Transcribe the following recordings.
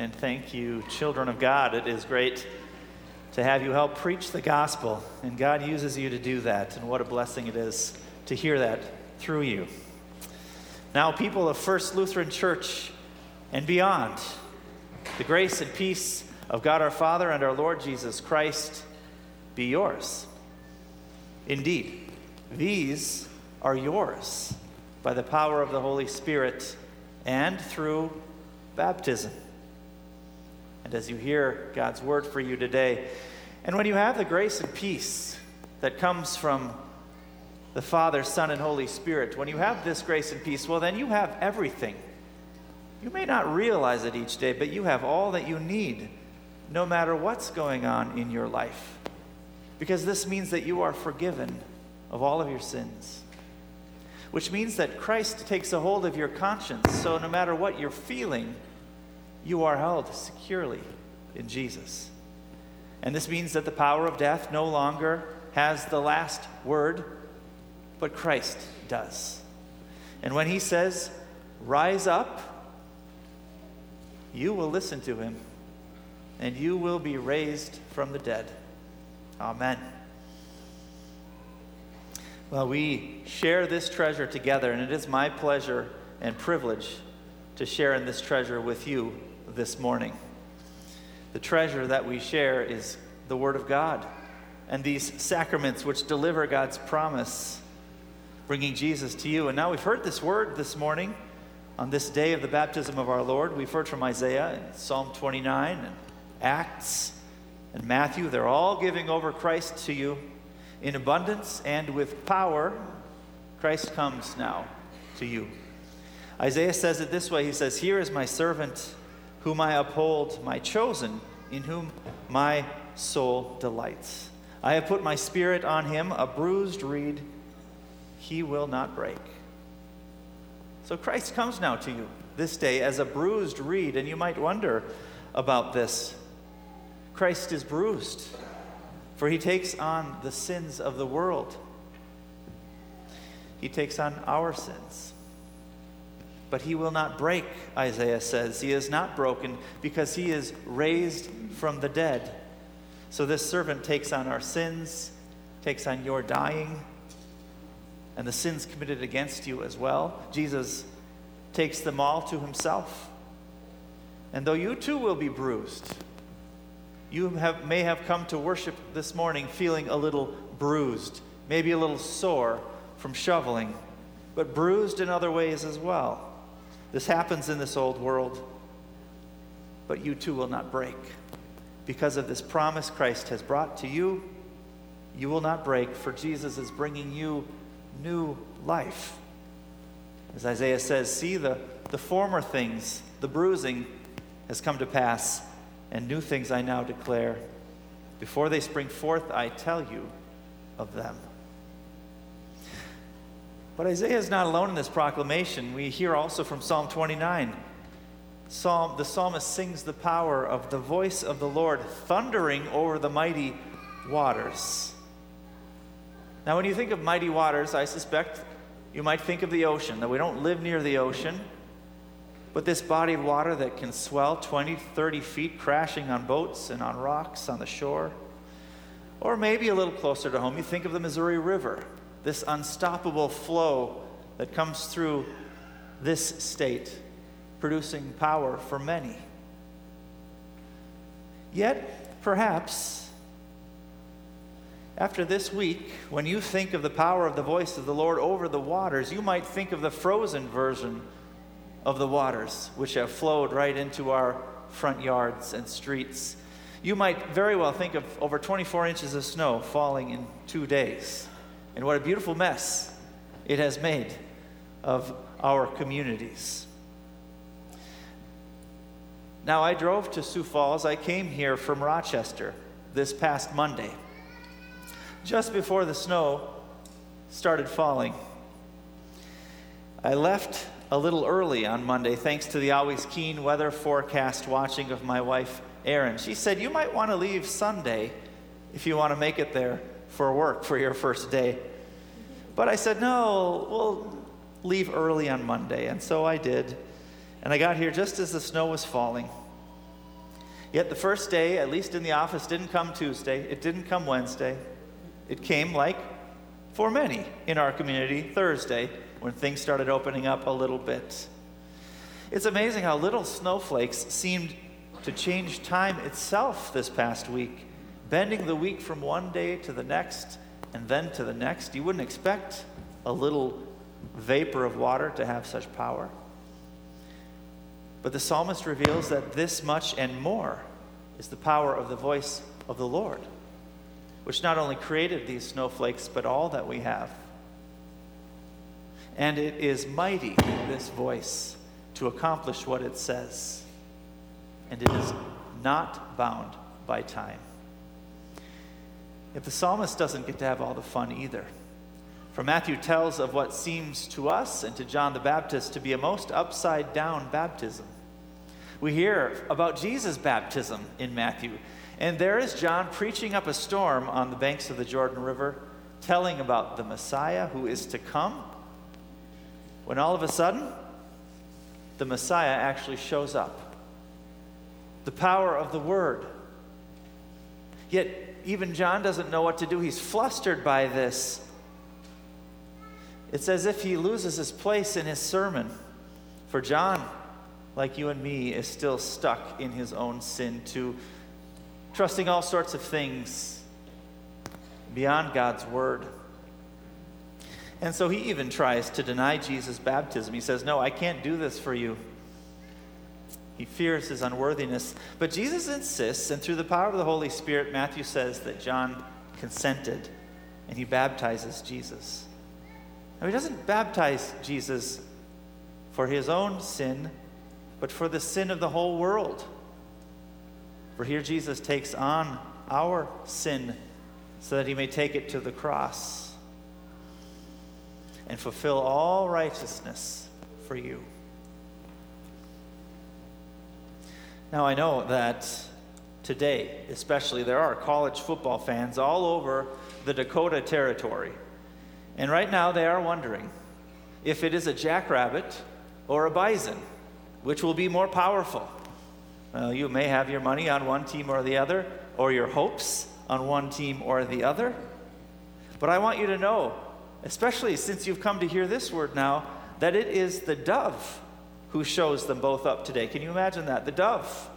and thank you, children of God. It is great to have you help preach the gospel, and God uses you to do that, and what a blessing it is to hear that through you. Now, people of First Lutheran Church and beyond, the grace and peace of God our Father and our Lord Jesus Christ be yours. Indeed, these are yours by the power of the Holy Spirit and through baptism. And as you hear God's word for you today, and when you have the grace and peace that comes from the Father, Son, and Holy Spirit, when you have this grace and peace, well, then you have everything. You may not realize it each day, but you have all that you need, no matter what's going on in your life. Because this means that you are forgiven of all of your sins, which means that Christ takes a hold of your conscience. So no matter what you're feeling, you are held securely in Jesus. And this means that the power of death no longer has the last word, but Christ does. And when he says, Rise up, you will listen to him, and you will be raised from the dead. Amen. Well, we share this treasure together, and it is my pleasure and privilege to share in this treasure with you this morning. The treasure that we share is the Word of God and these sacraments which deliver God's promise, bringing Jesus to you. And now we've heard this word this morning on this day of the baptism of our Lord. We've heard from Isaiah and Psalm 29 and Acts and Matthew. They're all giving over Christ to you in abundance and with power. Christ comes now to you. Isaiah says it this way He says, Here is my servant whom I uphold, my chosen, in whom my soul delights. I have put my spirit on him, a bruised reed he will not break. So Christ comes now to you this day as a bruised reed, and you might wonder about this. Christ is bruised, for he takes on the sins of the world. He takes on our sins. But he will not break, Isaiah says. He is not broken because he is raised from the dead. So this servant takes on our sins, takes on your dying, and the sins committed against you as well. Jesus takes them all to himself. And though you too will be bruised, you have, may have come to worship this morning feeling a little bruised, maybe a little sore from shoveling, but bruised in other ways as well. This happens in this old world, but you too will not break. Because of this promise Christ has brought to you, you will not break, for Jesus is bringing you new life. As Isaiah says, See, the, the former things, the bruising, has come to pass, and new things I now declare. Before they spring forth, I tell you of them. But Isaiah is not alone in this proclamation. We hear also from Psalm 29. Psalm, the psalmist sings the power of the voice of the Lord thundering over the mighty waters. Now, when you think of mighty waters, I suspect you might think of the ocean, that we don't live near the ocean, but this body of water that can swell 20, 30 feet, crashing on boats and on rocks on the shore. Or maybe a little closer to home, you think of the Missouri River, this unstoppable flow that comes through this state, producing power for many. Yet, perhaps, after this week, when you think of the power of the voice of the Lord over the waters, you might think of the frozen version of the waters, which have flowed right into our front yards and streets. You might very well think of over 24 inches of snow falling in two days. And what a beautiful mess it has made of our communities. Now, I drove to Sioux Falls. I came here from Rochester this past Monday, just before the snow started falling. I left a little early on Monday thanks to the always keen weather forecast watching of my wife, Erin. She said, You might want to leave Sunday if you want to make it there for work for your first day. But I said, no, we'll leave early on Monday. And so I did. And I got here just as the snow was falling. Yet the first day, at least in the office, didn't come Tuesday. It didn't come Wednesday. It came like for many in our community Thursday when things started opening up a little bit. It's amazing how little snowflakes seemed to change time itself this past week, bending the week from one day to the next and then to the next. You wouldn't expect a little vapor of water to have such power. But the psalmist reveals that this much and more is the power of the voice of the Lord, which not only created these snowflakes, but all that we have. And it is mighty, this voice, to accomplish what it says. And it is not bound by time. If the psalmist doesn't get to have all the fun either. For Matthew tells of what seems to us and to John the Baptist to be a most upside down baptism. We hear about Jesus' baptism in Matthew, and there is John preaching up a storm on the banks of the Jordan River, telling about the Messiah who is to come. When all of a sudden, the Messiah actually shows up. The power of the Word. Yet, even John doesn't know what to do. He's flustered by this. It's as if he loses his place in his sermon. For John, like you and me, is still stuck in his own sin, to trusting all sorts of things beyond God's word. And so he even tries to deny Jesus' baptism. He says, No, I can't do this for you. He fears his unworthiness. But Jesus insists, and through the power of the Holy Spirit, Matthew says that John consented and he baptizes Jesus. Now, he doesn't baptize Jesus for his own sin, but for the sin of the whole world. For here Jesus takes on our sin so that he may take it to the cross and fulfill all righteousness for you. Now, I know that today, especially, there are college football fans all over the Dakota Territory. And right now, they are wondering if it is a jackrabbit or a bison. Which will be more powerful? Well, you may have your money on one team or the other, or your hopes on one team or the other. But I want you to know, especially since you've come to hear this word now, that it is the dove who shows them both up today. Can you imagine that? The dove,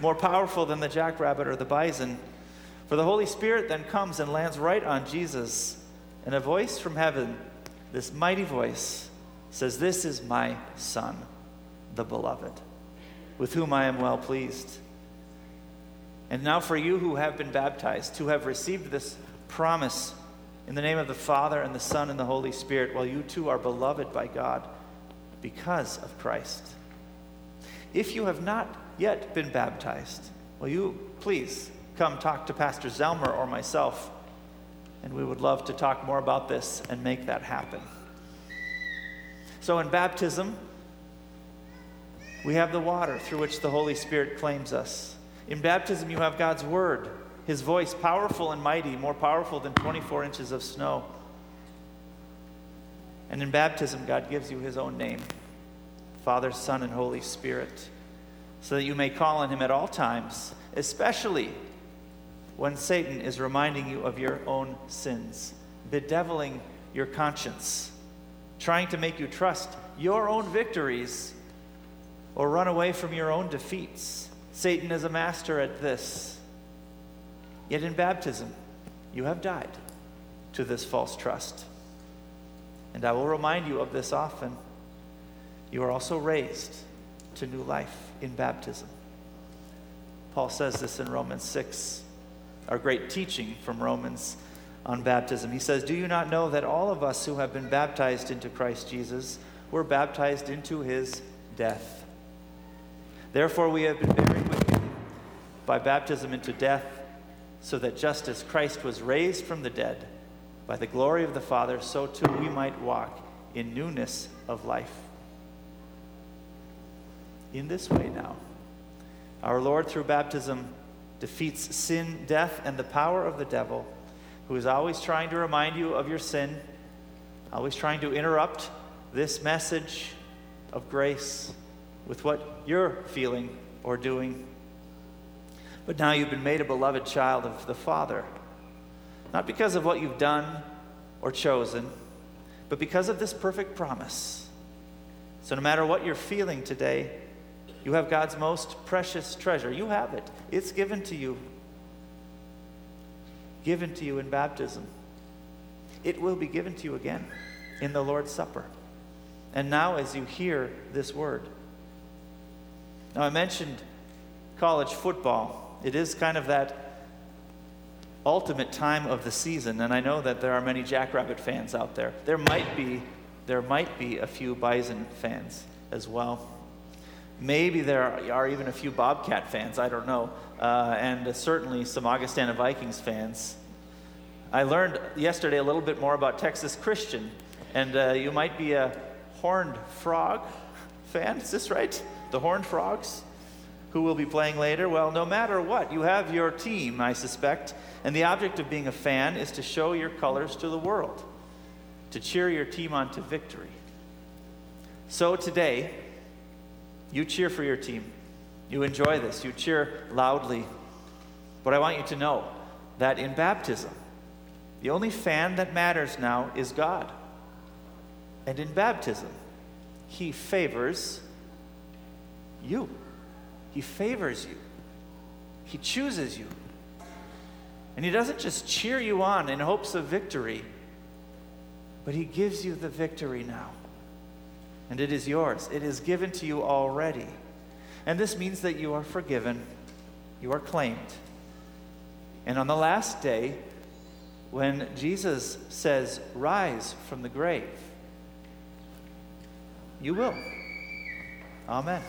more powerful than the jackrabbit or the bison. For the Holy Spirit then comes and lands right on Jesus, and a voice from heaven, this mighty voice, says, This is my son the beloved, with whom I am well pleased. And now, for you who have been baptized, who have received this promise in the name of the Father and the Son and the Holy Spirit, well, you too are beloved by God because of Christ. If you have not yet been baptized, will you please come talk to Pastor Zelmer or myself? And we would love to talk more about this and make that happen. So, in baptism, we have the water through which the Holy Spirit claims us. In baptism, you have God's Word, His voice, powerful and mighty, more powerful than 24 inches of snow. And in baptism, God gives you His own name Father, Son, and Holy Spirit, so that you may call on Him at all times, especially when Satan is reminding you of your own sins, bedeviling your conscience, trying to make you trust your own victories or run away from your own defeats. Satan is a master at this. Yet in baptism, you have died to this false trust. And I will remind you of this often. You are also raised to new life in baptism. Paul says this in Romans 6, our great teaching from Romans on baptism. He says, Do you not know that all of us who have been baptized into Christ Jesus were baptized into his death? Therefore, we have been buried with him by baptism into death, so that just as Christ was raised from the dead by the glory of the Father, so too we might walk in newness of life. In this way, now, our Lord, through baptism, defeats sin, death, and the power of the devil, who is always trying to remind you of your sin, always trying to interrupt this message of grace with what you're feeling or doing. But now you've been made a beloved child of the Father, not because of what you've done or chosen, but because of this perfect promise. So, no matter what you're feeling today, you have God's most precious treasure. You have it, it's given to you. Given to you in baptism. It will be given to you again in the Lord's Supper. And now, as you hear this word, now I mentioned college football. It is kind of that ultimate time of the season, and I know that there are many Jackrabbit fans out there. There might be, there might be a few Bison fans as well. Maybe there are even a few Bobcat fans, I don't know, uh, and certainly some Augustana Vikings fans. I learned yesterday a little bit more about Texas Christian, and uh, you might be a Horned Frog fan. Is this right? The Horned Frogs, who will be playing later. Well, no matter what, you have your team, I suspect, and the object of being a fan is to show your colors to the world, to cheer your team on to victory. So today, you cheer for your team. You enjoy this. You cheer loudly. But I want you to know that in baptism, the only fan that matters now is God. And in baptism, He favors you. He favors you. He chooses you. And He doesn't just cheer you on in hopes of victory, but He gives you the victory now and it is yours. It is given to you already. And this means that you are forgiven, you are claimed. And on the last day, when Jesus says, Rise from the grave, you will. Amen.